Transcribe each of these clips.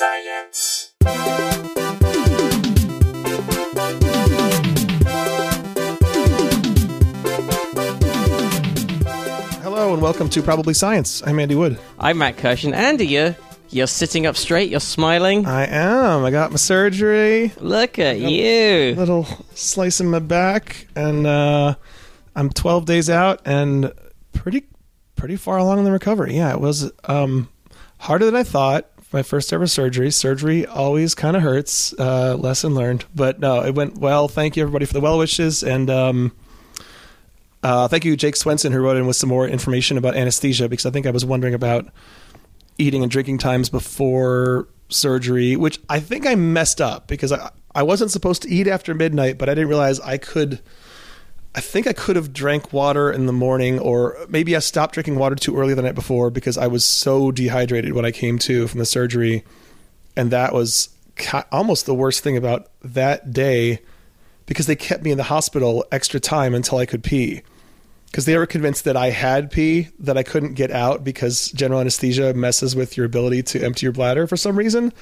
Science. Hello and welcome to Probably Science. I'm Andy Wood. I'm Matt Kirshen. Andy, you're, you're sitting up straight, you're smiling. I am. I got my surgery, Look at you. little slice in my back, and uh, I'm 12 days out and pretty pretty far along in the recovery. Yeah, it was um, harder than I thought. My first ever surgery. Surgery always kind of hurts. Uh, lesson learned. But no, it went well. Thank you everybody for the well wishes and. Um, uh, thank you, Jake Swenson, who wrote in with some more information about anesthesia because I think I was wondering about eating and drinking times before surgery, which I think I messed up because I, I wasn't supposed to eat after midnight, but I didn't realize I could. I think I could have drank water in the morning, or maybe I stopped drinking water too early the night before because I was so dehydrated when I came to from the surgery. And that was almost the worst thing about that day because they kept me in the hospital extra time until I could pee. Because they were convinced that I had pee that I couldn't get out because general anesthesia messes with your ability to empty your bladder for some reason.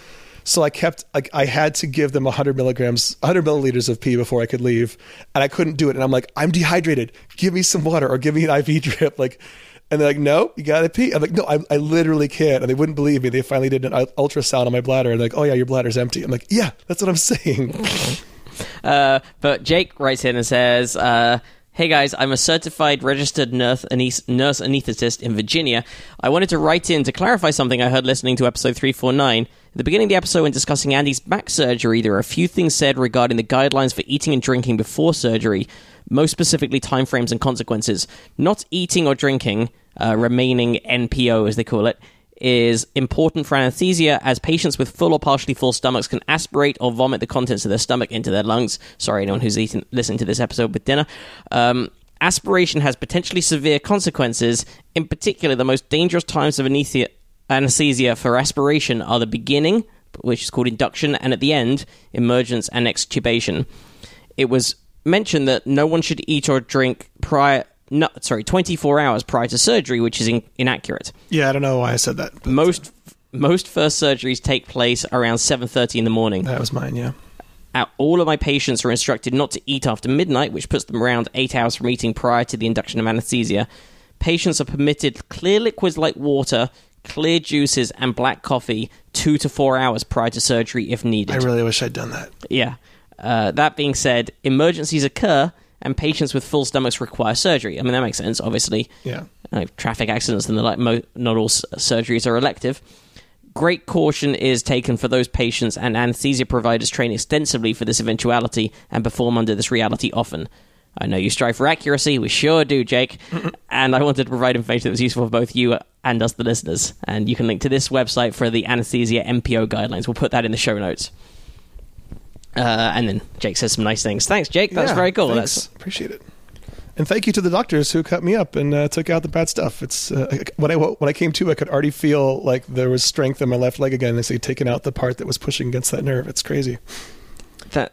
So I kept like I had to give them 100 milligrams, 100 milliliters of pee before I could leave, and I couldn't do it. And I'm like, I'm dehydrated. Give me some water or give me an IV drip. Like, and they're like, No, you got to pee. I'm like, No, I, I literally can't. And they wouldn't believe me. They finally did an ultrasound on my bladder, and like, Oh yeah, your bladder's empty. I'm like, Yeah, that's what I'm saying. Uh, but Jake writes in and says, uh, Hey guys, I'm a certified registered nurse, anes- nurse anesthetist in Virginia. I wanted to write in to clarify something I heard listening to episode 349. At the beginning of the episode, when discussing Andy's back surgery, there are a few things said regarding the guidelines for eating and drinking before surgery, most specifically timeframes and consequences. Not eating or drinking, uh, remaining NPO as they call it, is important for anesthesia as patients with full or partially full stomachs can aspirate or vomit the contents of their stomach into their lungs. Sorry, anyone who's eating, listening to this episode with dinner. Um, aspiration has potentially severe consequences. In particular, the most dangerous times of anesthesia for aspiration are the beginning, which is called induction, and at the end, emergence and extubation. It was mentioned that no one should eat or drink prior. No, sorry, 24 hours prior to surgery, which is in, inaccurate yeah, I don't know why I said that. most most first surgeries take place around 7.30 in the morning that was mine. Yeah. Uh, all of my patients are instructed not to eat after midnight which puts them around 8 hours from eating prior to the induction of anesthesia patients are permitted clear liquids like water clear juices and black coffee 2 to 4 hours prior to surgery if needed I really wish I'd done that. yeah. Uh, that being said, emergencies occur and patients with full stomachs require surgery. I mean, that makes sense, obviously. Yeah. Uh, traffic accidents and the like, mo- not all s- surgeries are elective. Great caution is taken for those patients, and anesthesia providers train extensively for this eventuality and perform under this reality often. I know you strive for accuracy, we sure do, Jake. and I wanted to provide information that was useful for both you and us, the listeners. And you can link to this website for the anesthesia NPO guidelines. We'll put that in the show notes. Uh, and then Jake says some nice things. Thanks, Jake. That's Yeah, very cool. thanks. That's appreciate it. And thank you to the doctors who cut me up and uh, took out the bad stuff. It's uh, when I when I came to, I could already feel like there was strength in my left leg again. They say taking out the part that was pushing against that nerve. It's crazy. that.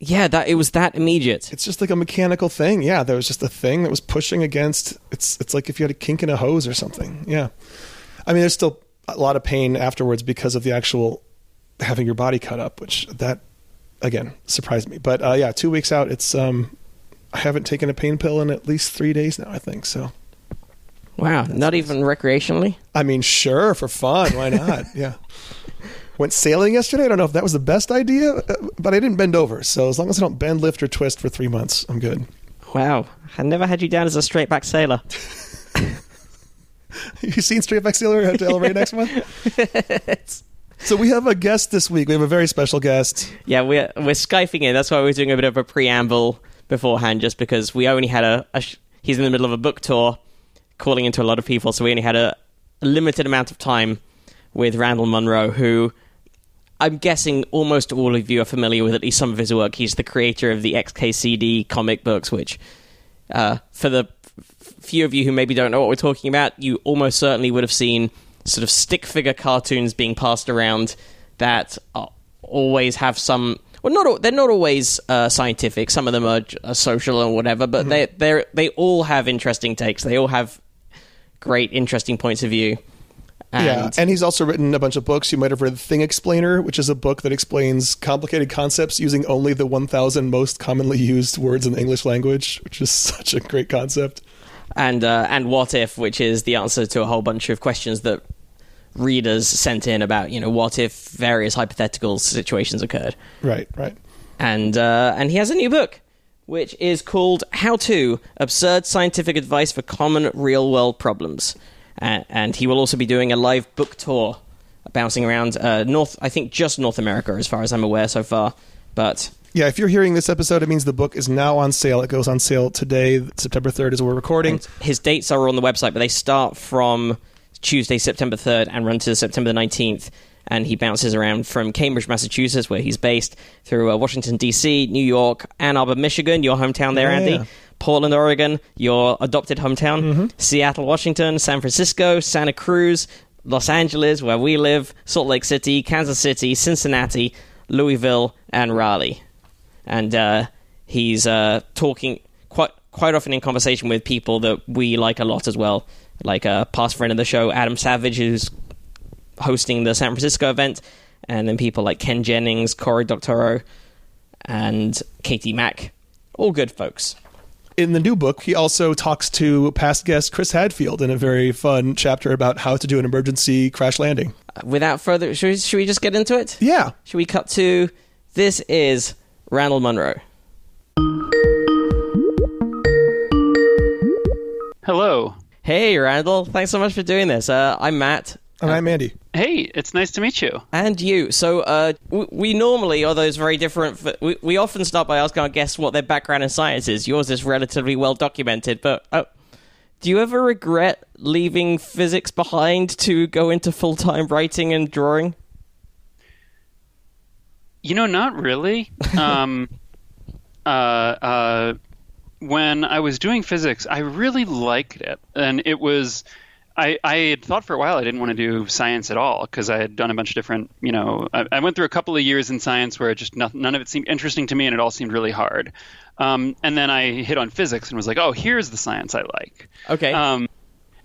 Yeah, that it was that immediate. It's just like a mechanical thing. Yeah, there was just a thing that was pushing against. It's it's like if you had a kink in a hose or something. Yeah, I mean, there's still a lot of pain afterwards because of the actual having your body cut up, which that again surprised me. But uh, yeah, two weeks out, it's um, I haven't taken a pain pill in at least three days now. I think so. Wow, not even recreationally. I mean, sure, for fun. Why not? yeah. Went sailing yesterday. I don't know if that was the best idea, uh, but I didn't bend over. So as long as I don't bend, lift, or twist for three months, I'm good. Wow, I never had you down as a straight back sailor. you seen Straight Back Sailor at El Rey next month? So we have a guest this week. We have a very special guest. Yeah, we're we're skyping in. That's why we're doing a bit of a preamble beforehand, just because we only had a, a sh- he's in the middle of a book tour, calling into a lot of people, so we only had a, a limited amount of time with Randall Munroe, who I'm guessing almost all of you are familiar with at least some of his work. He's the creator of the XKCD comic books, which, uh, for the few of you who maybe don't know what we're talking about, you almost certainly would have seen sort of stick figure cartoons being passed around that are, always have some. Well, not they're not always uh, scientific. Some of them are, are social or whatever, but they they they all have interesting takes. They all have great, interesting points of view. yeah, And- and he's also written a bunch of books. You might have read Thing Explainer, which is a book that explains complicated concepts using only the 1,000 most commonly used words in the English language, which is such a great concept. and uh, and what if, which is the answer to a whole bunch of questions that readers sent in about, you know, what if various hypothetical situations occurred. Right, right. and uh, and he has a new book, which is called "How to: Absurd Scientific Advice for Common Real World Problems," uh, and he will also be doing a live book tour, bouncing around uh, North, I think just North America, as far as I'm aware so far. But Yeah, if you're hearing this episode, it means the book is now on sale. It goes on sale today, September 3rd, as we're recording. his dates are on the website, but they start from Tuesday, September 3rd, and run to September the 19th. And he bounces around from Cambridge, Massachusetts, where he's based, through uh, Washington, D.C., New York, Ann Arbor, Michigan, your hometown there, Yeah. Andy. Portland, Oregon, your adopted hometown. Seattle, Washington, San Francisco, Santa Cruz, Los Angeles, where we live, Salt Lake City, Kansas City, Cincinnati, Louisville, and Raleigh and uh, he's uh, talking quite quite often in conversation with people that we like a lot as well, like a past friend of the show, Adam Savage, who's hosting the San Francisco event, and then people like Ken Jennings, Cory Doctorow, and Katie Mack, all good folks. In the new book, he also talks to past guest Chris Hadfield in a very fun chapter about how to do an emergency crash landing. Uh, Without further, should we, should we just get into it? Yeah. Should we cut to this is Randall Munroe. Hello. Hey, Randall, thanks so much for doing this. Uh, I'm Matt. And I'm Andy. Hey, it's nice to meet you. And you. So, uh, we, we normally are those very different. We, we often start by asking our guests what their background in science is. Yours is relatively well documented, but uh, do you ever regret leaving physics behind to go into full time writing and drawing? You know, not really. um, uh, uh, when I was doing physics, I really liked it, and it was. I, I had thought for a while I didn't want to do science at all because I had done a bunch of different, you know, I, I went through a couple of years in science where it just no, none of it seemed interesting to me and it all seemed really hard. Um, and then I hit on physics and was like, oh, here's the science I like. Okay. Um,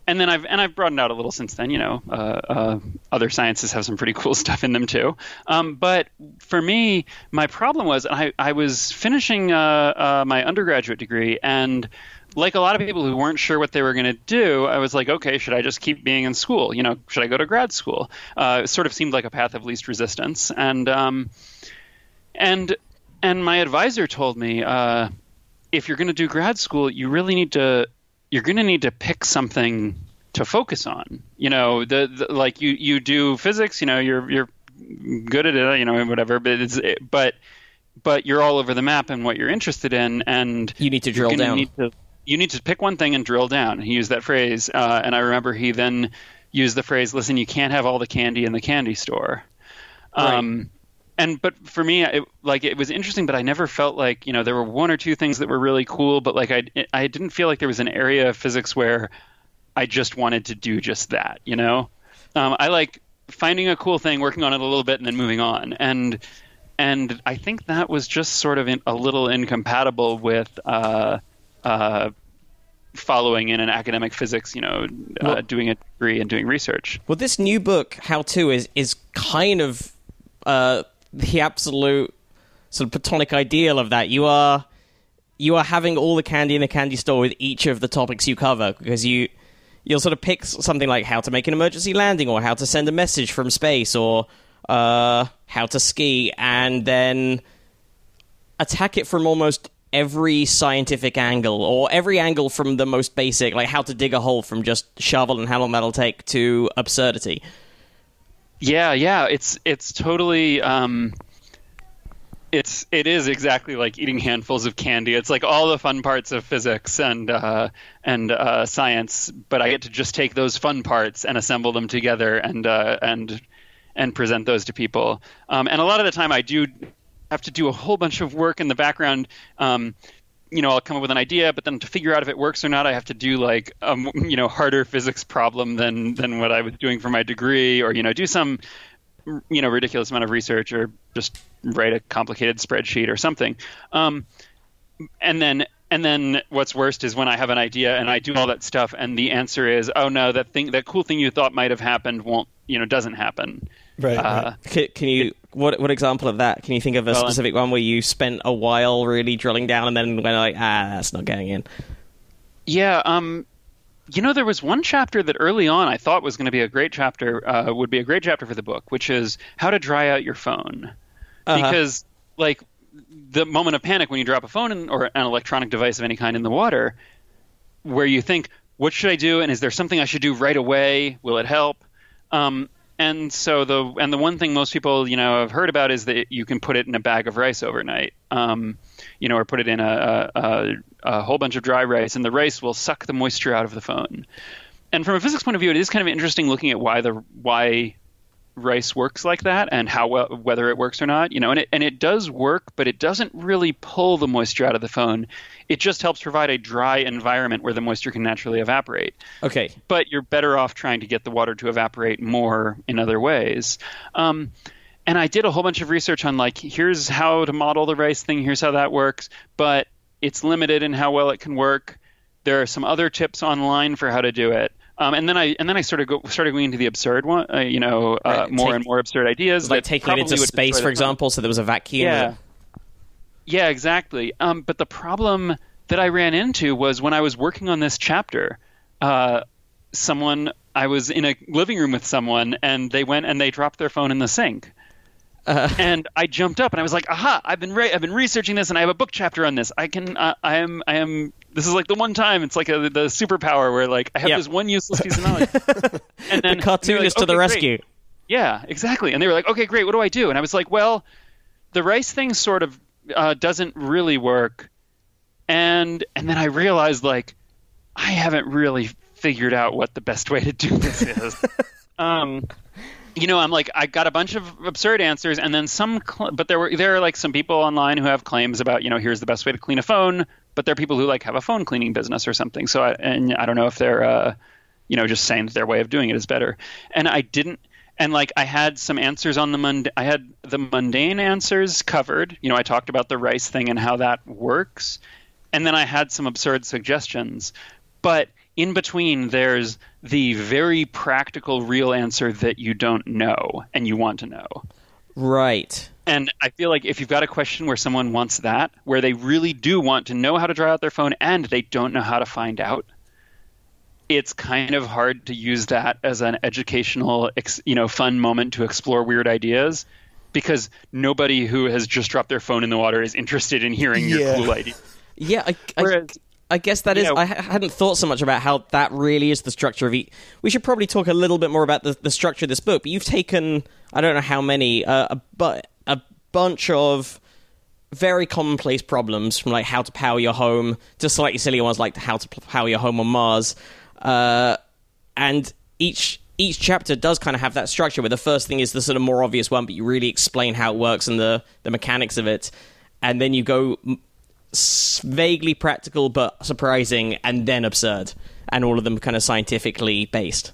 and then I've and I've broadened out a little since then. You know, uh, uh, other sciences have some pretty cool stuff in them too. Um, but for me, my problem was I I was finishing uh, uh, my undergraduate degree and. Like a lot of people who weren't sure what they were going to do, I was like, okay, should I just keep being in school? You know, should I go to grad school? Uh, it sort of seemed like a path of least resistance, and um, and and my advisor told me, uh, if you're going to do grad school, you really need to you're going to need to pick something to focus on. You know, the, the like you you do physics, you know, you're you're good at it, you know, whatever, but it's but but you're all over the map in what you're interested in and You need to drill down. Need to, you need to pick one thing and drill down. He used that phrase, uh, and I remember he then used the phrase, "Listen, you can't have all the candy in the candy store." Um, and but for me, it, like it was interesting, but I never felt like you know there were one or two things that were really cool, but like I I didn't feel like there was an area of physics where I just wanted to do just that. You know, um, I like finding a cool thing, working on it a little bit, and then moving on. And and I think that was just sort of in, a little incompatible with uh, uh, following in an academic physics. You know, uh, doing a degree and doing research. Well, this new book, How To, is is kind of uh, the absolute sort of platonic ideal of that. You are you are having all the candy in the candy store with each of the topics you cover because you you'll sort of pick something like how to make an emergency landing or how to send a message from space or uh, how to ski and then attack it from almost every scientific angle or every angle from the most basic like how to dig a hole from just shovel and how long that'll take to absurdity Yeah, yeah, it's it's totally um it's it is exactly like eating handfuls of candy. It's like all the fun parts of physics and uh, and uh, science, but I get to just take those fun parts and assemble them together and uh, and and present those to people. Um, and a lot of the time, I do have to do a whole bunch of work in the background. Um, you know, I'll come up with an idea, but then to figure out if it works or not, I have to do like a you know harder physics problem than than what I was doing for my degree, or you know do some you know ridiculous amount of research, or just write a complicated spreadsheet or something. Um, and then and then what's worst is when I have an idea and I do all that stuff, and the answer is, oh no, that thing, that cool thing you thought might have happened won't, you know, doesn't happen. Right. Uh, right. Can, can you what what example of that? Can you think of a Well, specific one where you spent a while really drilling down and then went like, ah, that's not getting in? Yeah, um, you know, there was one chapter that early on I thought was going to be a great chapter, uh, would be a great chapter for the book, which is how to dry out your phone. Uh-huh. Because, like, the moment of panic when you drop a phone in, or an electronic device of any kind in the water, where you think, what should I do? And is there something I should do right away? Will it help? Um, and so the and the one thing most people you know have heard about is that you can put it in a bag of rice overnight, um, you know, or put it in a, a, a whole bunch of dry rice, and the rice will suck the moisture out of the phone. And from a physics point of view, it is kind of interesting looking at why the why rice works like that and how well whether it works or not you know and it and it does work but it doesn't really pull the moisture out of the phone it just helps provide a dry environment where the moisture can naturally evaporate Okay. but you're better off trying to get the water to evaporate more in other ways. Um, and I did a whole bunch of research on like here's how to model the rice thing, here's how that works, but it's limited in how well it can work. There are some other tips online for how to do it. Um, and then I and then I sort of go, started going into the absurd one, uh, you know, uh, more take- and more absurd ideas. Like taking it into space, for example, so there was a vacuum. Yeah. Yeah, exactly. Um, but the problem that I ran into was when I was working on this chapter, uh, someone I was in a living room with someone, and they went and they dropped their phone in the sink. And I jumped up and I was like, "Aha! I've been re- I've been researching this, and I have a book chapter on this. I can uh, I am I am this is like the one time it's like a, the superpower where like I have Yeah. this one useless piece of knowledge." and then The cartoonist to the "Okay, great." rescue. Yeah, exactly. And they were like, okay, great. What do I do? And I was like, well, the rice thing sort of uh, doesn't really work. And and then I realized like I haven't really figured out what the best way to do this is. um, you know, I'm like I got a bunch of absurd answers, and then some. Cl- but there were there are like some people online who have claims about you know here's the best way to clean a phone. But there are people who like have a phone cleaning business or something. So I, and I don't know if they're uh, you know just saying that their way of doing it is better. And I didn't. And like I had some answers on the mund- I had the mundane answers covered. You know, I talked about the rice thing and how that works, and then I had some absurd suggestions. But in between, there's the very practical, real answer that you don't know and you want to know. Right. And I feel like if you've got a question where someone wants that, where they really do want to know how to dry out their phone and they don't know how to find out, it's kind of hard to use that as an educational, you know, fun moment to explore weird ideas because nobody who has just dropped their phone in the water is interested in hearing Yeah. your cool idea. Yeah, I, I, Whereas- I guess that is. know- I hadn't thought so much about how that really is the structure of each. We should probably talk a little bit more about the, the structure of this book. But you've taken I don't know how many, uh, a but a bunch of very commonplace problems from like how to power your home to slightly sillier ones like how to power your home on Mars, uh, and each each chapter does kind of have that structure where the first thing is the sort of more obvious one, but you really explain how it works and the the mechanics of it, and then you go vaguely practical but surprising, and then absurd, and all of them kind of scientifically based.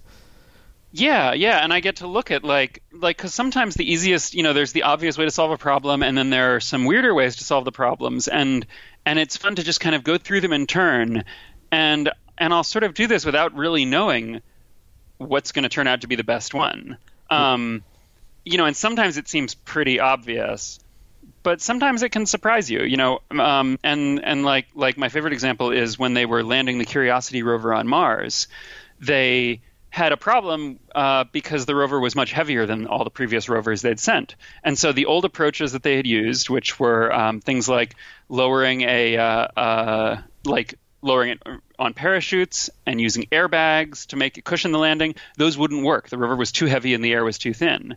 Yeah, yeah, and I get to look at like like because sometimes the easiest, you know, there's the obvious way to solve a problem, and then there are some weirder ways to solve the problems, and and it's fun to just kind of go through them in turn, and and I'll sort of do this without really knowing what's going to turn out to be the best one. Um, you know, and sometimes it seems pretty obvious, but sometimes it can surprise you. You know, um, and and like like my favorite example is when they were landing the Curiosity rover on Mars, they had a problem uh, because the rover was much heavier than all the previous rovers they'd sent. And so the old approaches that they had used, which were um, things like lowering a uh, uh, like lowering it on parachutes and using airbags to make it cushion the landing, those wouldn't work. The rover was too heavy and the air was too thin.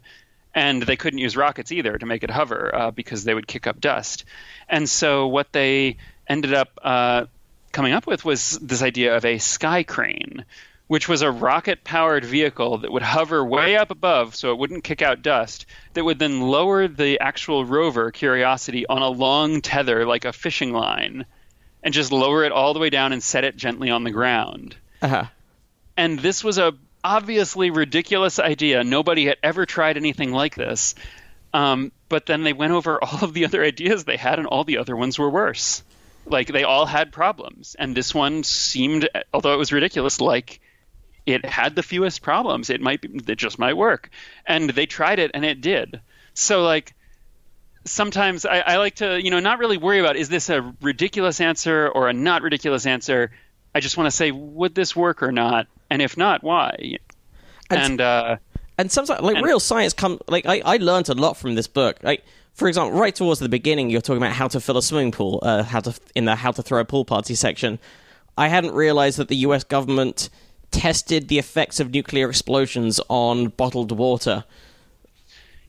And they couldn't use rockets either to make it hover uh, because they would kick up dust. And so what they ended up uh, coming up with was this idea of a sky crane, which was a rocket powered vehicle that would hover way up above so it wouldn't kick out dust, that would then lower the actual rover, Curiosity, on a long tether like a fishing line and just lower it all the way down and set it gently on the ground. Uh-huh. And this was a obviously ridiculous idea. Nobody had ever tried anything like this. Um, but then they went over all of the other ideas they had, and all the other ones were worse. Like they all had problems, and this one seemed, although it was ridiculous, like it had the fewest problems. It might be, it just might work, and they tried it and it did. So like sometimes I, I like to you know not really worry about is this a ridiculous answer or a not ridiculous answer. I just want to say would this work or not, and if not, why? And- And, uh, and sometimes like And- real science come like I, I learned a lot from this book like for example right towards the beginning you're talking about how to fill a swimming pool uh, how to in the how to throw a pool party section i hadn't realized that the us government tested the effects of nuclear explosions on bottled water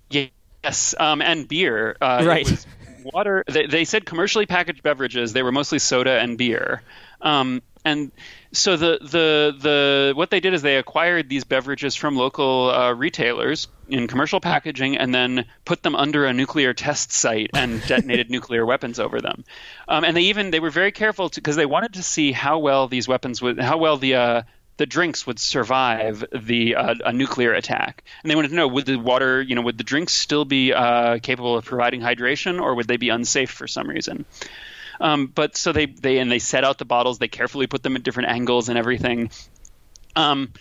Yes, um, and beer. Uh, Right. water. They, they said commercially packaged beverages. They were mostly soda and beer. Um, and so the the the what they did is they acquired these beverages from local uh, retailers in commercial packaging, and then put them under a nuclear test site and detonated nuclear weapons over them. Um, and they even they were very careful because they wanted to see how well these weapons would how well the uh, the drinks would survive the uh, a nuclear attack, and they wanted to know would the water, you know, would the drinks still be uh, capable of providing hydration, or would they be unsafe for some reason? Um, but so they they and they set out the bottles, they carefully put them at different angles and everything. Um,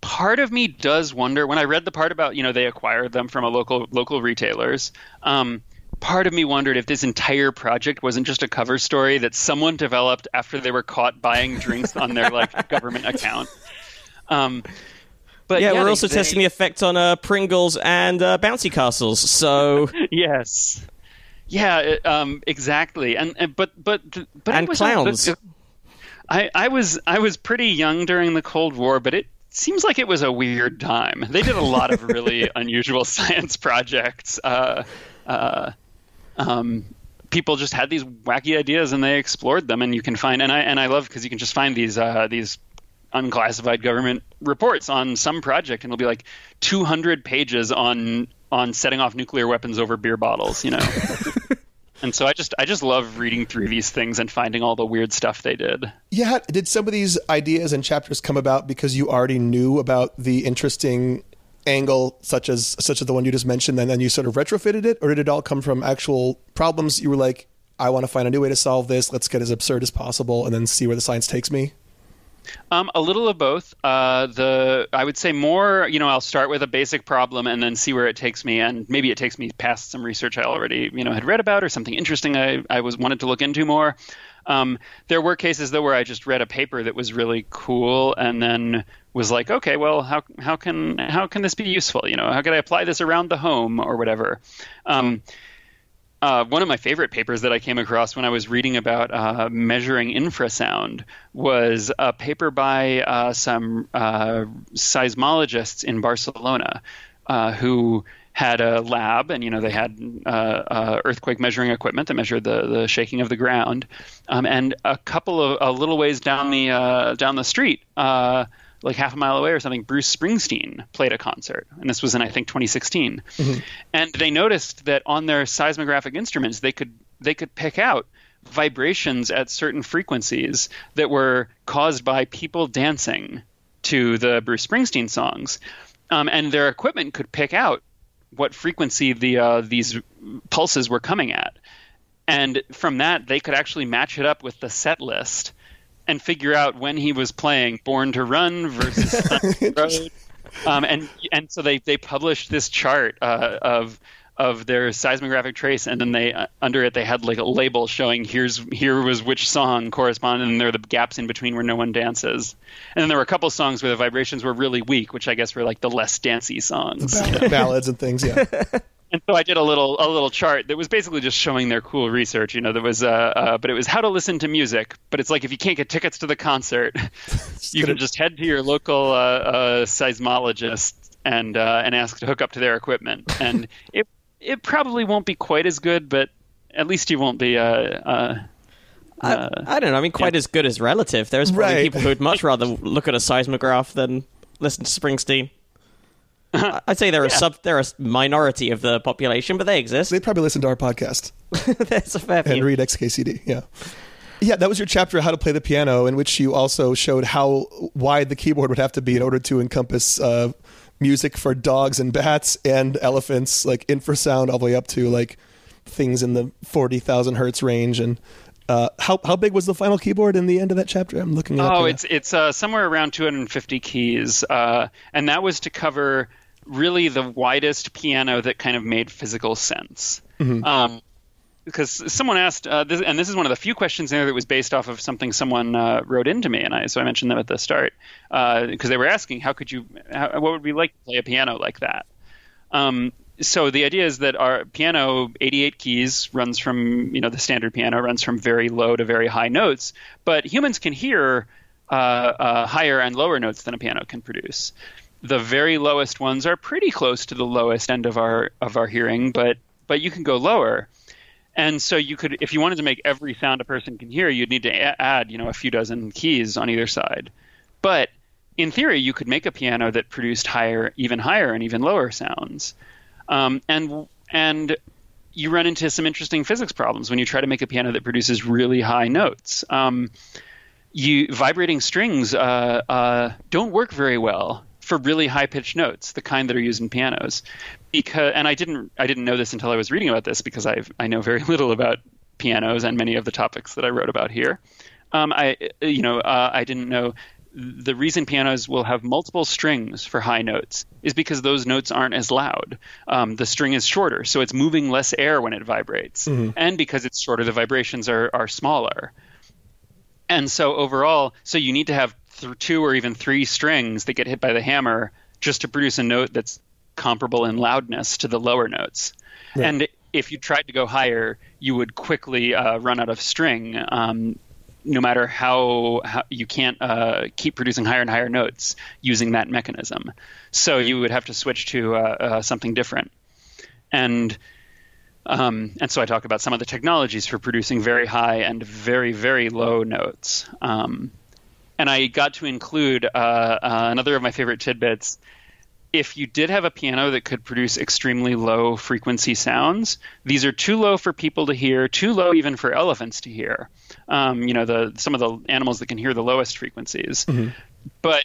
part of me does wonder when I read the part about you know they acquired them from a local local retailers. Um, part of me wondered if this entire project wasn't just a cover story that someone developed after they were caught buying drinks on their like government account. Um, but yeah, we're they- also they- testing the effect on uh, pringles and uh, bouncy castles so Yes. Yeah, it, um, exactly. And, and but but but And it was clowns. I I was I was pretty young during the Cold War, but it seems like it was a weird time. They did a lot of really unusual science projects. Uh, uh, um, people just had these wacky ideas and they explored them, and you can find and I and I love because you can just find these uh, these unclassified government reports on some project, and it'll be like 200 pages on on setting off nuclear weapons over beer bottles, you know. and so I just I just love reading through these things and finding all the weird stuff they did. Yeah, did some of these ideas and chapters come about because you already knew about the interesting angle, such as such as the one you just mentioned, and then you sort of retrofitted it, or did it all come from actual problems? You were like, I want to find a new way to solve this. Let's get as absurd as possible, and then see where the science takes me. Um, a little of both. Uh, the I would say more. You know, I'll start with a basic problem and then see where it takes me, and maybe it takes me past some research I already you know had read about or something interesting I, I was wanted to look into more. Um, there were cases though where I just read a paper that was really cool and then was like, okay, well, how how can how can this be useful? You know, how can I apply this around the home or whatever? Um, uh, one of my favorite papers that I came across when I was reading about uh, measuring infrasound was a paper by uh, some uh, seismologists in Barcelona uh, who had a lab, and you know they had uh, earthquake measuring equipment that measured the, the shaking of the ground, um, and a couple of a little ways down the down the street. Like half a mile away or something, Bruce Springsteen played a concert, and this was in I think 2016. And they noticed that on their seismographic instruments, they could they could pick out vibrations at certain frequencies that were caused by people dancing to the Bruce Springsteen songs, um, and their equipment could pick out what frequency the uh, these pulses were coming at, and from that they could actually match it up with the set list and figure out when he was playing Born to Run versus Sunset Road. Um, and and so they, they published this chart uh, of of their seismographic trace, and then they uh, under it they had like a label showing here's here was which song corresponded, and there are the gaps in between where no one dances. And then there were a couple songs where the vibrations were really weak, which I guess were like the less dancey songs. Ballad- ballads and things. Yeah, And so I did a little a little chart that was basically just showing their cool research. You know, there was uh, uh but it was how to listen to music. But it's like if you can't get tickets to the concert, you gonna- can just head to your local uh, uh, seismologist and uh, and ask to hook up to their equipment. And it it probably won't be quite as good, but at least you won't be uh, uh, I, I don't know. I mean, quite as good as relative. There's probably Right. people who would much rather look at a seismograph than listen to Springsteen. I- I'd say they're a sub, they're a minority of the population, but they exist. they probably listen to our podcast That's a fair and few. read XKCD. Yeah. Yeah, that was your chapter, How to Play the Piano, in which you also showed how wide the keyboard would have to be in order to encompass uh, music for dogs and bats and elephants, like infrasound all the way up to like things in the 40,000 hertz range. And Uh, how how big was the final keyboard in the end of that chapter? I'm looking. At oh, it's it's uh, somewhere around 250 keys, uh, and that was to cover really the widest piano that kind of made physical sense. Mm-hmm. Um, because someone asked, uh, this, and this is one of the few questions in there that was based off of something someone uh, wrote into me, and I so I mentioned them at the start because uh, they were asking, how could you, how, what would we like to play a piano like that? Um, so the idea is that our piano 88 keys runs from you know the standard piano runs from very low to very high notes but humans can hear uh, uh, higher and lower notes than a piano can produce. The very lowest ones are pretty close to the lowest end of our of our hearing but but you can go lower. And so you could if you wanted to make every sound a person can hear you'd need to a- add you know a few dozen keys on either side. But in theory you could make a piano that produced higher even higher and even lower sounds um, and and you run into some interesting physics problems when you try to make a piano that produces really high notes. Um, you vibrating strings uh, uh, don't work very well for really high pitched notes, the kind that are used in pianos. Because and I didn't I didn't know this until I was reading about this because I I know very little about pianos and many of the topics that I wrote about here. Um, I you know uh, I didn't know the reason pianos will have multiple strings for high notes is because those notes aren't as loud. Um, the string is shorter, so it's moving less air when it vibrates. Mm-hmm. And because it's shorter, the vibrations are, are smaller. And so overall, so you need to have th- two or even three strings that get hit by the hammer just to produce a note that's comparable in loudness to the lower notes. Right. And if you tried to go higher, you would quickly uh, run out of string. Um, no matter how, how you can't uh, keep producing higher and higher notes using that mechanism. So you would have to switch to uh, uh, something different. And um, and so I talk about some of the technologies for producing very high and very very low notes. Um, and I got to include uh, uh, another of my favorite tidbits if you did have a piano that could produce extremely low frequency sounds, these are too low for people to hear, too low even for elephants to hear. Um, you know, the some of the animals that can hear the lowest frequencies. Mm-hmm. But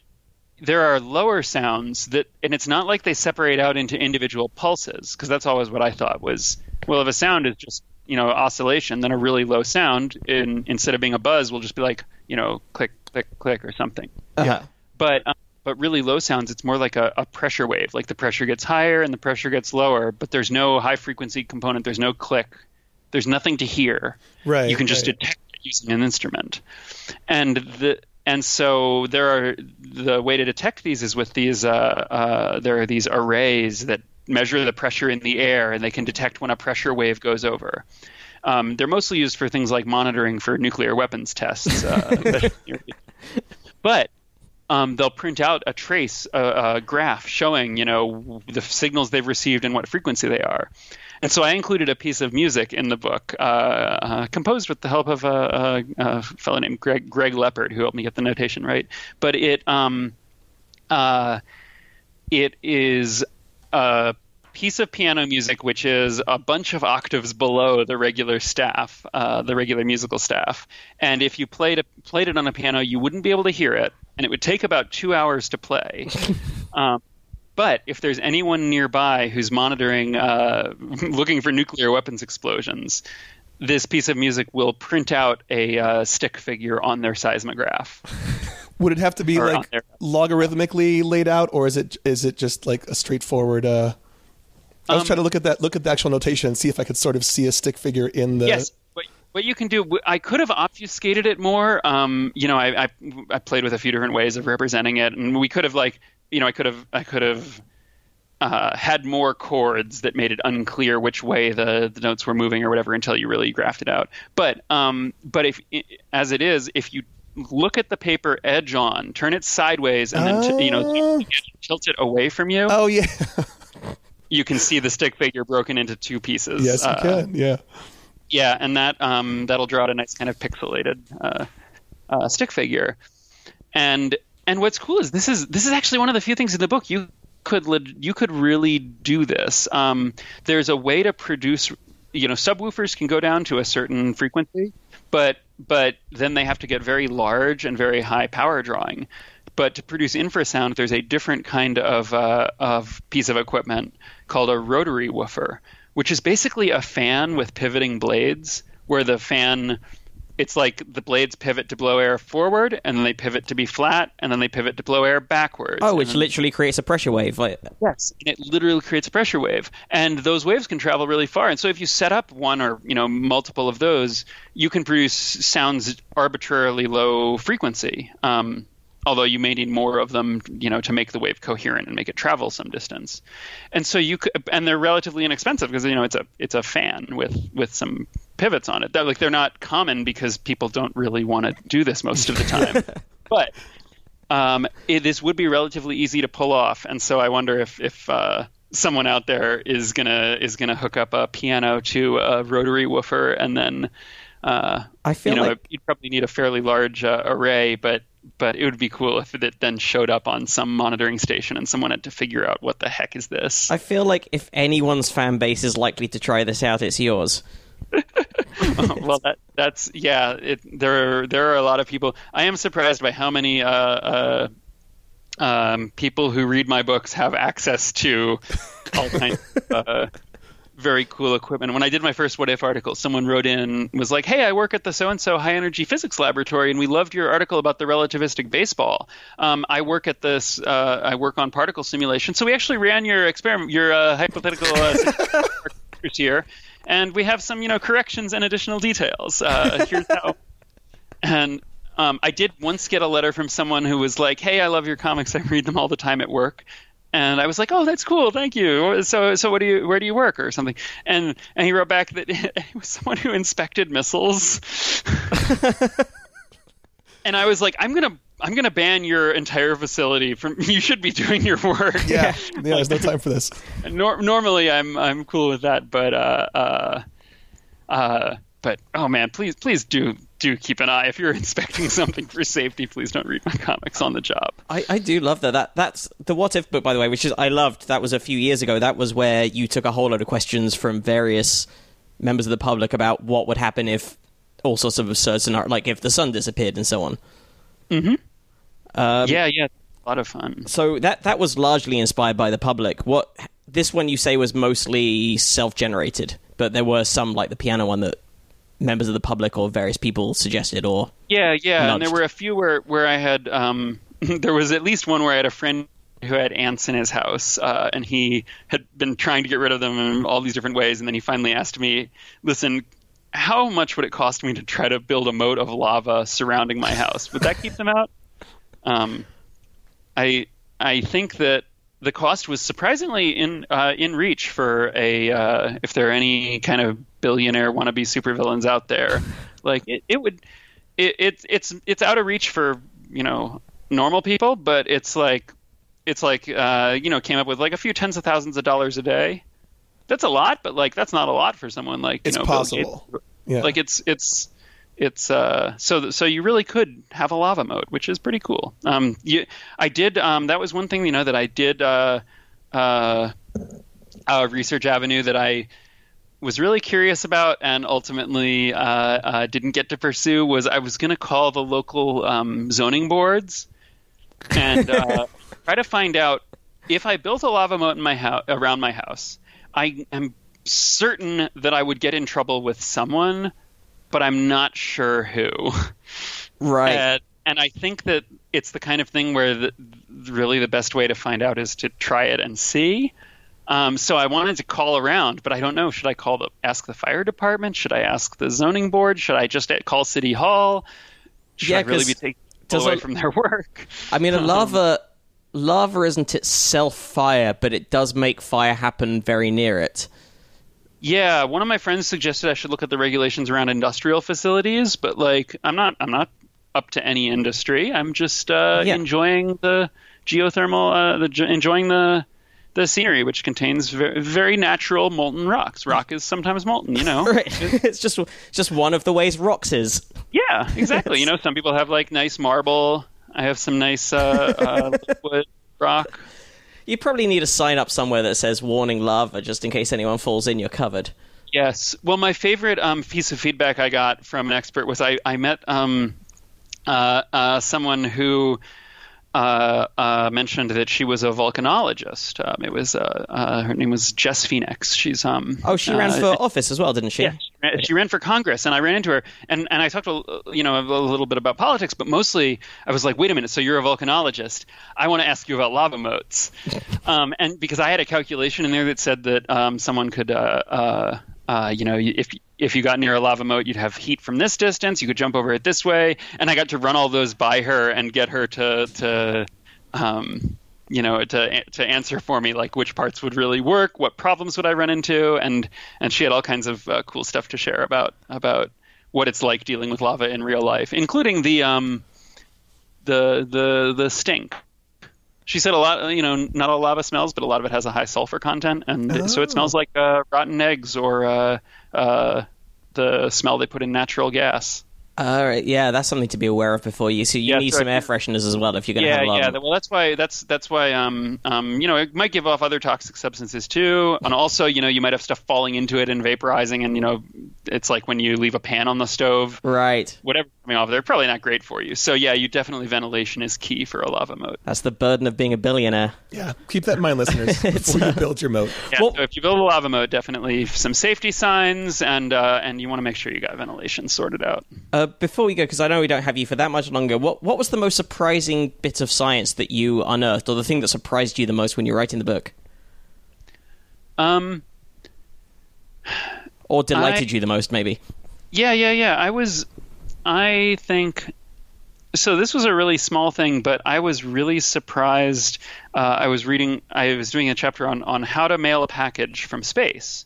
there are lower sounds that, and it's not like they separate out into individual pulses, because that's always what I thought was, well, if a sound is just you know oscillation, then a really low sound, in, instead of being a buzz, will just be like you know click click click or something. Uh-huh. But um, but really low sounds, it's more like a, a, pressure wave. Like the pressure gets higher and the pressure gets lower, but there's no high frequency component. There's no click. There's nothing to hear. Right. You can just right. detect it using an instrument. And the and so there are the way to detect these is with these. Uh, uh, there are these arrays that measure the pressure in the air, and they can detect when a pressure wave goes over. Um, they're mostly used for things like monitoring for nuclear weapons tests. Uh, but um, they'll print out a trace, a, a, graph showing, you know, the signals they've received and what frequency they are. And so I included a piece of music in the book, uh, uh, composed with the help of a, a, a, fellow named Greg, Greg Leopard, who helped me get the notation right. But it, um, uh, it is a piece of piano music which is a bunch of octaves below the regular staff, uh, the regular musical staff. And if you played played it on a piano, you wouldn't be able to hear it, and it would take about two hours to play. um, but if there's anyone nearby who's monitoring, uh, looking for nuclear weapons explosions, this piece of music will print out a uh, stick figure on their seismograph. Would it have to be or like logarithmically laid out, or is it is it just like a straightforward? Uh... I was um, trying to look at that, look at the actual notation, and see if I could sort of see a stick figure in the. Yes, what you can do, I could have obfuscated it more. Um, you know, I, I, I played with a few different ways of representing it, and we could have like, you know, I could have I could have uh, had more chords that made it unclear which way the, the notes were moving or whatever until you really graphed it out. But um, but if as it is, if you look at the paper edge on, turn it sideways, and then t- you know oh. tilt it away from you. Oh yeah. you can see the stick figure broken into two pieces. Yes, you uh, can. Yeah. Yeah, and that um, that'll draw out a nice kind of pixelated uh, uh, stick figure. And and what's cool is this is this is actually one of the few things in the book you could you could really do this. Um, there's a way to produce. You know, subwoofers can go down to a certain frequency, but but then they have to get very large and very high power drawing. But to produce infrasound, there's a different kind of uh, of piece of equipment called a rotary woofer, which is basically a fan with pivoting blades, where the fan it's like the blades pivot to blow air forward, and then they pivot to be flat, and then they pivot to blow air backwards. Oh, which then- literally creates a pressure wave. Like, Yes, and it literally creates a pressure wave, and those waves can travel really far. And so, if you set up one or you know multiple of those, you can produce sounds arbitrarily low frequency. Um, although you may need more of them, you know, to make the wave coherent and make it travel some distance. And so you could, and they're relatively inexpensive because you know it's a it's a fan with with some pivots on it. That like they're not common because people don't really want to do this most of the time, but um, it, this would be relatively easy to pull off, and so I wonder if if uh, someone out there is gonna is gonna hook up a piano to a rotary woofer, and then uh, I feel you know like- you'd probably need a fairly large uh, array, but but it would be cool if it then showed up on some monitoring station and someone had to figure out what the heck is this. I feel like if anyone's fan base is likely to try this out, it's yours. well, that that's yeah. It, there are, there are a lot of people. I am surprised by how many uh, uh, um, people who read my books have access to all kinds of uh, very cool equipment. When I did my first What If article, someone wrote in was like, "Hey, I work at the so and so high energy physics laboratory, and we loved your article about the relativistic baseball. Um, I work at this. Uh, I work on particle simulation, so we actually ran your experiment, your uh, hypothetical uh, here." And we have some, you know, corrections and additional details. Uh, here's how. And um, I did once get a letter from someone who was like, "Hey, I love your comics. I read them all the time at work." And I was like, "Oh, that's cool. Thank you." So, so what do you? Where do you work, or something? And and he wrote back that he was someone who inspected missiles. and I was like, "I'm gonna." I'm gonna ban your entire facility from. You should be doing your work. Yeah, yeah. There's no time for this. Nor- normally, I'm I'm cool with that, but uh, uh, uh, but oh man, please please do do keep an eye if you're inspecting something for safety. Please don't read my comics on the job. I, I do love that. That that's the What If book, by the way, which is I loved. That was a few years ago. That was where you took a whole load of questions from various members of the public about what would happen if all sorts of absurd scenarios, like if the sun disappeared and so on. Mm-hmm. Um, yeah, yeah, a lot of fun. So that that was largely inspired by the public. What this one you say was mostly self-generated, but there were some like the piano one that members of the public or various people suggested or Yeah, yeah, and there were a few where where I had um, there was at least one where I had a friend who had ants in his house, uh, and he had been trying to get rid of them in all these different ways, and then he finally asked me, "Listen." How much would it cost me to try to build a moat of lava surrounding my house? Would that keep them out? Um, I I think that the cost was surprisingly in uh, in reach for a uh, if there are any kind of billionaire wannabe supervillains out there, like it, it would it, it it's it's out of reach for you know normal people, but it's like it's like uh, you know came up with like a few tens of thousands of dollars a day. That's a lot, but like that's not a lot for someone like you It's know possible. Gates. Yeah. Like it's it's it's uh so th- so you really could have a lava mode, which is pretty cool. Um, you, I did um that was one thing you know that I did uh uh a research avenue that I was really curious about and ultimately uh, uh, didn't get to pursue was I was going to call the local um, zoning boards and uh, try to find out if I built a lava moat in my house around my house. I am certain that I would get in trouble with someone, but I'm not sure who. right. And, and I think that it's the kind of thing where the, really the best way to find out is to try it and see. Um, so I wanted to call around, but I don't know. Should I call the ask the fire department? Should I ask the zoning board? Should I just call city hall? Should Yeah, I really be taking away a- from their work? I mean, a lava lava isn't itself fire, but it does make fire happen very near it. Yeah, one of my friends suggested I should look at the regulations around industrial facilities, but like I'm not I'm not up to any industry. I'm just uh, Yeah. enjoying the geothermal, uh, the ge- enjoying the the scenery, which contains very, very natural molten rocks. Rock is sometimes molten, you know. Right. it's just just one of the ways rocks is. Yeah, exactly. you know, some people have like nice marble. I have some nice uh, uh, liquid rock. You probably need to sign up somewhere that says warning lava just in case anyone falls in, you're covered. Yes. Well, my favorite um, piece of feedback I got from an expert was I, I met um, uh, uh, someone who uh, uh, mentioned that she was a volcanologist. Um, it was uh, uh, her name was Jess Phoenix. She's um. Oh, she ran uh, for office as well, didn't she? Yeah, she she ran for Congress, and I ran into her, and, and I talked to you know a little bit about politics, but mostly I was like, wait a minute, so you're a volcanologist? I want to ask you about lava moats, um, and because I had a calculation in there that said that um, someone could, uh, uh, uh, you know, if if you got near a lava moat, you'd have heat from this distance. You could jump over it this way, and I got to run all those by her and get her to to um, you know to to answer for me like which parts would really work, what problems would I run into, and and she had all kinds of uh, cool stuff to share about about what it's like dealing with lava in real life, including the um the the the stink. She said a lot, you know, not all lava smells, but a lot of it has a high sulfur content, and oh. so it smells like uh, rotten eggs or uh, uh, the smell they put in natural gas. All right, yeah, that's something to be aware of before you. So you yeah, need some air fresheners as well if you're going to yeah, have a lot. Yeah, well, that's why that's that's why um um you know it might give off other toxic substances too, and also you know you might have stuff falling into it and vaporizing, and you know it's like when you leave a pan on the stove, right? Whatever coming off there, probably not great for you. So yeah, you definitely ventilation is key for a lava moat. That's the burden of being a billionaire. Yeah, keep that in mind, listeners, before you build your moat. Yeah, well, so if you build a lava moat, definitely some safety signs, and uh, and you want to make sure you got ventilation sorted out. Uh, before we go, because I know we don't have you for that much longer, what what was the most surprising bit of science that you unearthed, or the thing that surprised you the most when you were writing the book? Um. Or delighted I, you the most, maybe? Yeah, yeah, yeah. I was I think so this was a really small thing, but I was really surprised. Uh, I was reading, I was doing a chapter on on how to mail a package from space.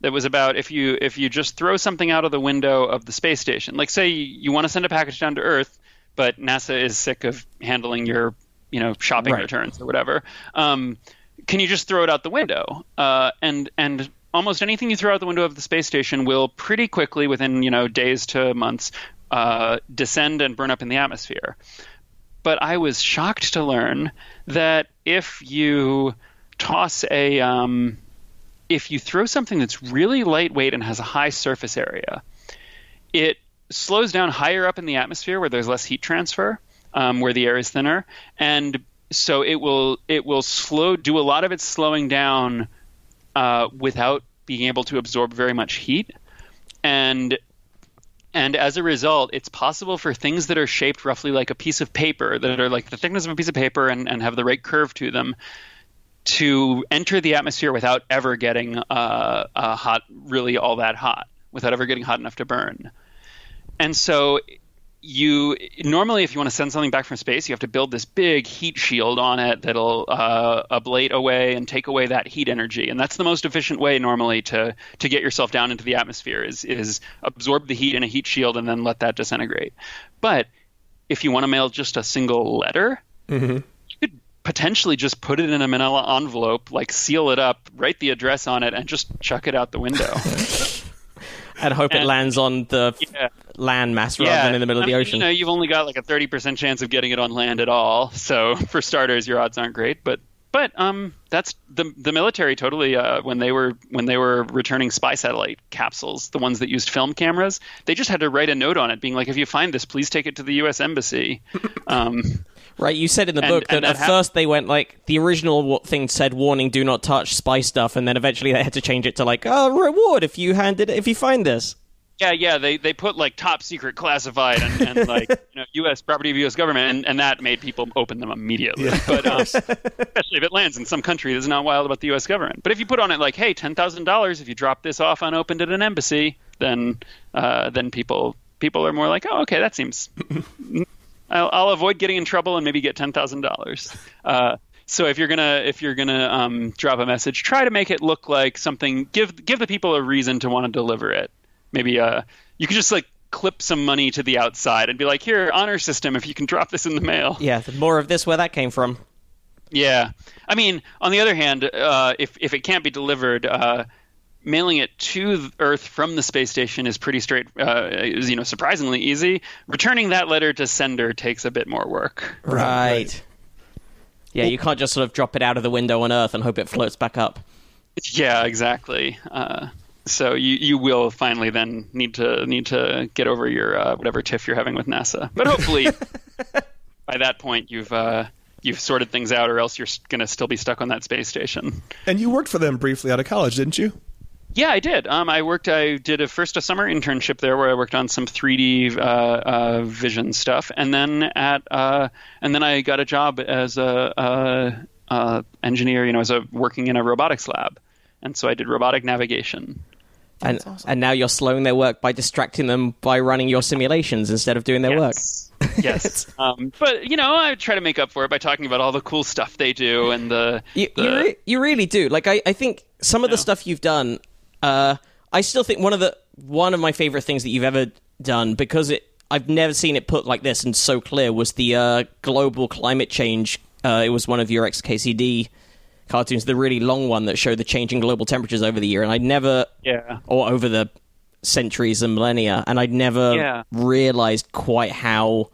That was about if you if you just throw something out of the window of the space station, like say you want to send a package down to Earth, but NASA is sick of handling your you know shopping right. returns or whatever. Um, can you just throw it out the window? Uh, and and almost anything you throw out the window of the space station will pretty quickly, within you know days to months, uh, descend and burn up in the atmosphere. But I was shocked to learn that if you toss a, um, if you throw something that's really lightweight and has a high surface area, it slows down higher up in the atmosphere where there's less heat transfer, um, where the air is thinner, and so it will it will slow do a lot of its slowing down uh, without being able to absorb very much heat, and and as a result, it's possible for things that are shaped roughly like a piece of paper, that are like the thickness of a piece of paper and, and have the right curve to them, to enter the atmosphere without ever getting uh, uh, hot, really all that hot, without ever getting hot enough to burn. And so you normally if you want to send something back from space you have to build this big heat shield on it that'll uh, ablate away and take away that heat energy and that's the most efficient way normally to to get yourself down into the atmosphere is is absorb the heat in a heat shield and then let that disintegrate but if you want to mail just a single letter mm-hmm. Potentially just put it in a manila envelope like seal it up write the address on it and just chuck it out the window and hope and, it lands on the yeah. land mass rather yeah. than in the middle I of the ocean. You know, you've only got like a thirty percent chance of getting it on land at all. So for starters, your odds aren't great. But but um, that's the the military totally uh, when they were when they were returning spy satellite capsules, the ones that used film cameras, they just had to write a note on it, being like, if you find this, please take it to the U.S. embassy. Um, Right, you said in the and, book that, at first they went like the original thing said warning, do not touch spy stuff, and then eventually they had to change it to like oh reward if you handed if you find this. Yeah, yeah, they they put like top secret classified and, and like you know U.S. property of U.S. government, and, and that made people open them immediately. Yeah. But um, especially if it lands in some country that's not wild about the U.S. government. But if you put on it like, hey, ten thousand dollars if you drop this off unopened at an embassy, then uh, then people people are more like, oh, okay, that seems I'll, I'll, avoid getting in trouble and maybe get ten thousand uh, dollars. So if you're gonna if you're gonna um, drop a message, try to make it look like something. Give give the people a reason to want to deliver it. Maybe uh, you could just like clip some money to the outside and be like, here, honor system, if you can drop this in the mail. Yeah, more of this where that came from. Yeah, I mean, on the other hand, uh, if if it can't be delivered, uh, mailing it to Earth from the space station is pretty straight. Uh, is you know surprisingly easy. Returning that letter to sender takes a bit more work. Right. right. Yeah, you can't just sort of drop it out of the window on Earth and hope it floats back up. Yeah, exactly. Uh, so you you will finally then need to need to get over your uh, whatever tiff you're having with NASA. But hopefully, by that point, you've uh, you've sorted things out, or else you're going to still be stuck on that space station. And you worked for them briefly out of college, didn't you? Yeah, I did. Um, I worked. I did a first a summer internship there where I worked on some 3D uh, uh, vision stuff, and then at uh, and then I got a job as a, a, a engineer. You know, as a working in a robotics lab, and so I did robotic navigation. And and now you're slowing their work by distracting them by running your simulations instead of doing their work. Yes. yes. Um, but you know, I try to make up for it by talking about all the cool stuff they do and the. You the, you, re- you really do. Like I, I think some of the stuff you've done, uh, I still think one of the one of my favorite things that you've ever done because it I've never seen it put like this and so clear was the uh, global climate change. Uh, it was one of your XKCD cartoons, the really long one that showed the changing global temperatures over the year, and I'd never yeah. or over the centuries and millennia, and I'd never Yeah. realized quite how,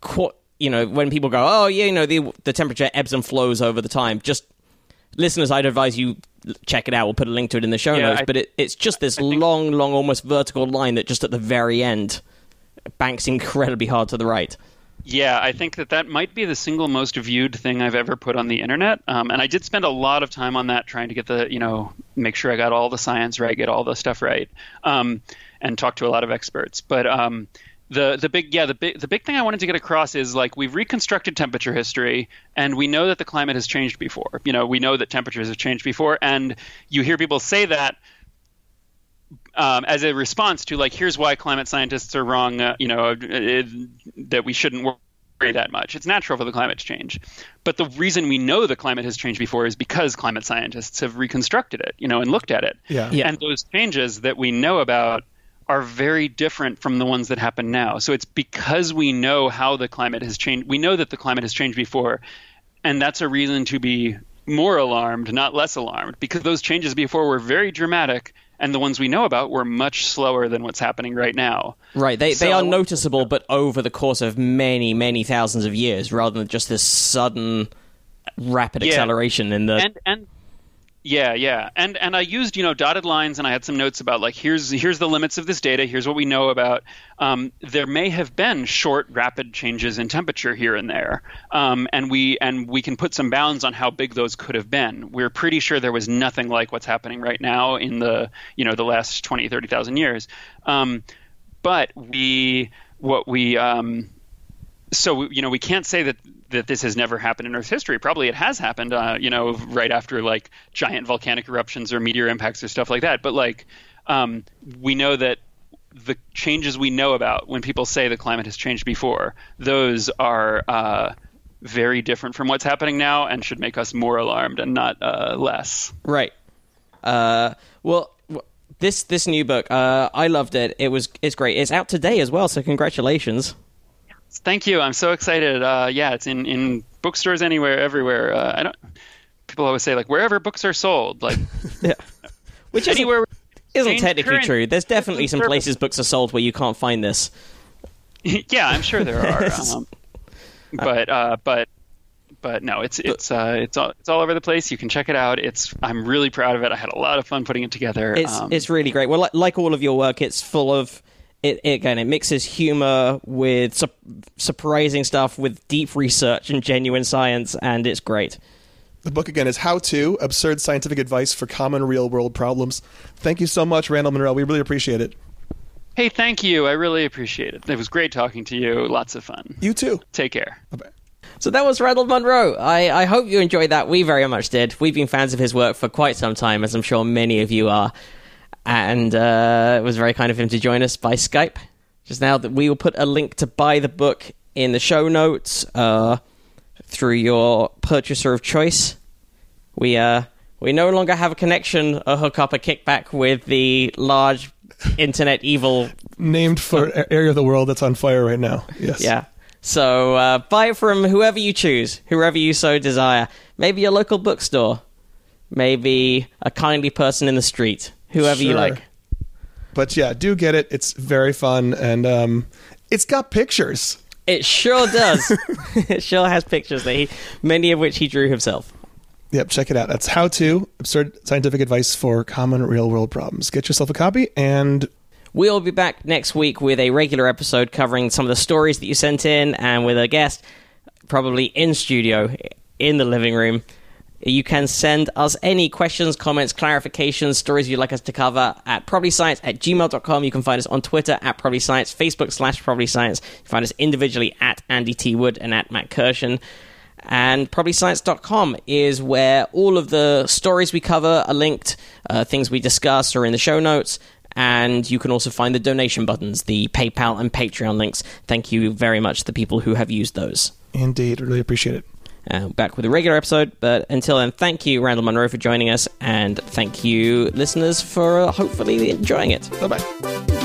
qu- you know, when people go, "Oh, yeah, you know, the the temperature ebbs and flows over the time." Just listeners, I'd advise you check it out. We'll put a link to it in the show Yeah, notes. I- but it, it's just this long, long, almost vertical line that just at the very end banks incredibly hard to the right. Yeah, I think that that might be the single most viewed thing I've ever put on the internet, um, and I did spend a lot of time on that trying to get the, you know, make sure I got all the science right, get all the stuff right, um, and talk to a lot of experts. But um, the the big yeah the big the big thing I wanted to get across is like we've reconstructed temperature history, and we know that the climate has changed before. You know, we know that temperatures have changed before, and you hear people say that um, as a response to like here's why climate scientists are wrong uh, you know uh, that we shouldn't worry that much it's natural for the climate to change but the reason we know the climate has changed before is because climate scientists have reconstructed it you know and looked at it Yeah. Yeah. and those changes that we know about are very different from the ones that happen now so it's because we know how the climate has changed we know that the climate has changed before and that's a reason to be more alarmed, not less alarmed, because those changes before were very dramatic, and the ones we know about were much slower than what's happening right now. Right, they they are noticeable, but over the course of many, many thousands of years, rather than just this sudden, rapid Yeah. acceleration in the. And and yeah, yeah, and and I used you know dotted lines, and I had some notes about like here's here's the limits of this data. Here's what we know about. Um, there may have been short, rapid changes in temperature here and there, um, and we and we can put some bounds on how big those could have been. We're pretty sure there was nothing like what's happening right now in the you know the last 20, 30,000 years. Um, but we what we um, so you know we can't say that that this has never happened in Earth's history. Probably it has happened, uh, you know, right after like giant volcanic eruptions or meteor impacts or stuff like that. But like um, we know that the changes we know about when people say the climate has changed before, those are uh, very different from what's happening now and should make us more alarmed and not uh, less. Right. Uh, well, this this new book, uh, I loved it. It was it's great. It's out today as well, so congratulations. Thank you. I'm so excited. Uh, yeah, it's in, in bookstores anywhere, everywhere. Uh, I don't. People always say like wherever books are sold, like Yeah. Which isn't, anywhere. isn't technically current- true. There's definitely some places books are sold where you can't find this. yeah, I'm sure there are. Um, but uh, but but no, it's it's uh, it's all it's all over the place. You can check it out. It's I'm really proud of it. I had a lot of fun putting it together. It's Um, it's really great. Well, like, like all of your work, it's full of it, it again. It mixes humor with su- surprising stuff, with deep research and genuine science, and it's great. The book again is How to Absurd Scientific Advice for Common Real World Problems. Thank you so much, Randall Munroe. We really appreciate it. hey, thank you. I really appreciate it. It was great talking to you. Lots of fun. You too. Take care. Bye bye. So that was Randall Munroe. I, I hope you enjoyed that. We very much did. We've been fans of his work for quite some time, as I'm sure many of you are. And uh, it was very kind of him to join us by Skype. Just now that we will put a link to buy the book in the show notes uh, through your purchaser of choice. We uh we no longer have a connection, a hookup, a kickback with the large internet evil Named for area of the world that's on fire right now. Yes. yeah. So uh, buy it from whoever you choose, whoever you so desire. Maybe your local bookstore, maybe a kindly person in the street, whoever you Sure. like. But yeah, do get it. It's very fun and um, it's got pictures. It sure does. it sure has pictures that he, many of which he drew himself. Yep, check it out. That's How to Absurd Scientific Advice for Common Real World Problems. Get yourself a copy and We'll be back next week with a regular episode covering some of the stories that you sent in and with a guest, probably in studio, in the living room. You can send us any questions, comments, clarifications, stories you'd like us to cover at probablyscience at gmail.com. You can find us on Twitter at probablyscience, Facebook slash probablyscience. You can find us individually at Andy T. Wood and at Matt Kirshen. And probablyscience.com is where all of the stories we cover are linked, uh, things we discuss are in the show notes, and you can also find the donation buttons, the PayPal and Patreon links. Thank you very much to the people who have used those. Indeed, I really appreciate it. Uh, back with a regular episode, but until then, thank you, Randall Munroe, for joining us, and thank you, listeners, for uh, hopefully enjoying it. Bye bye.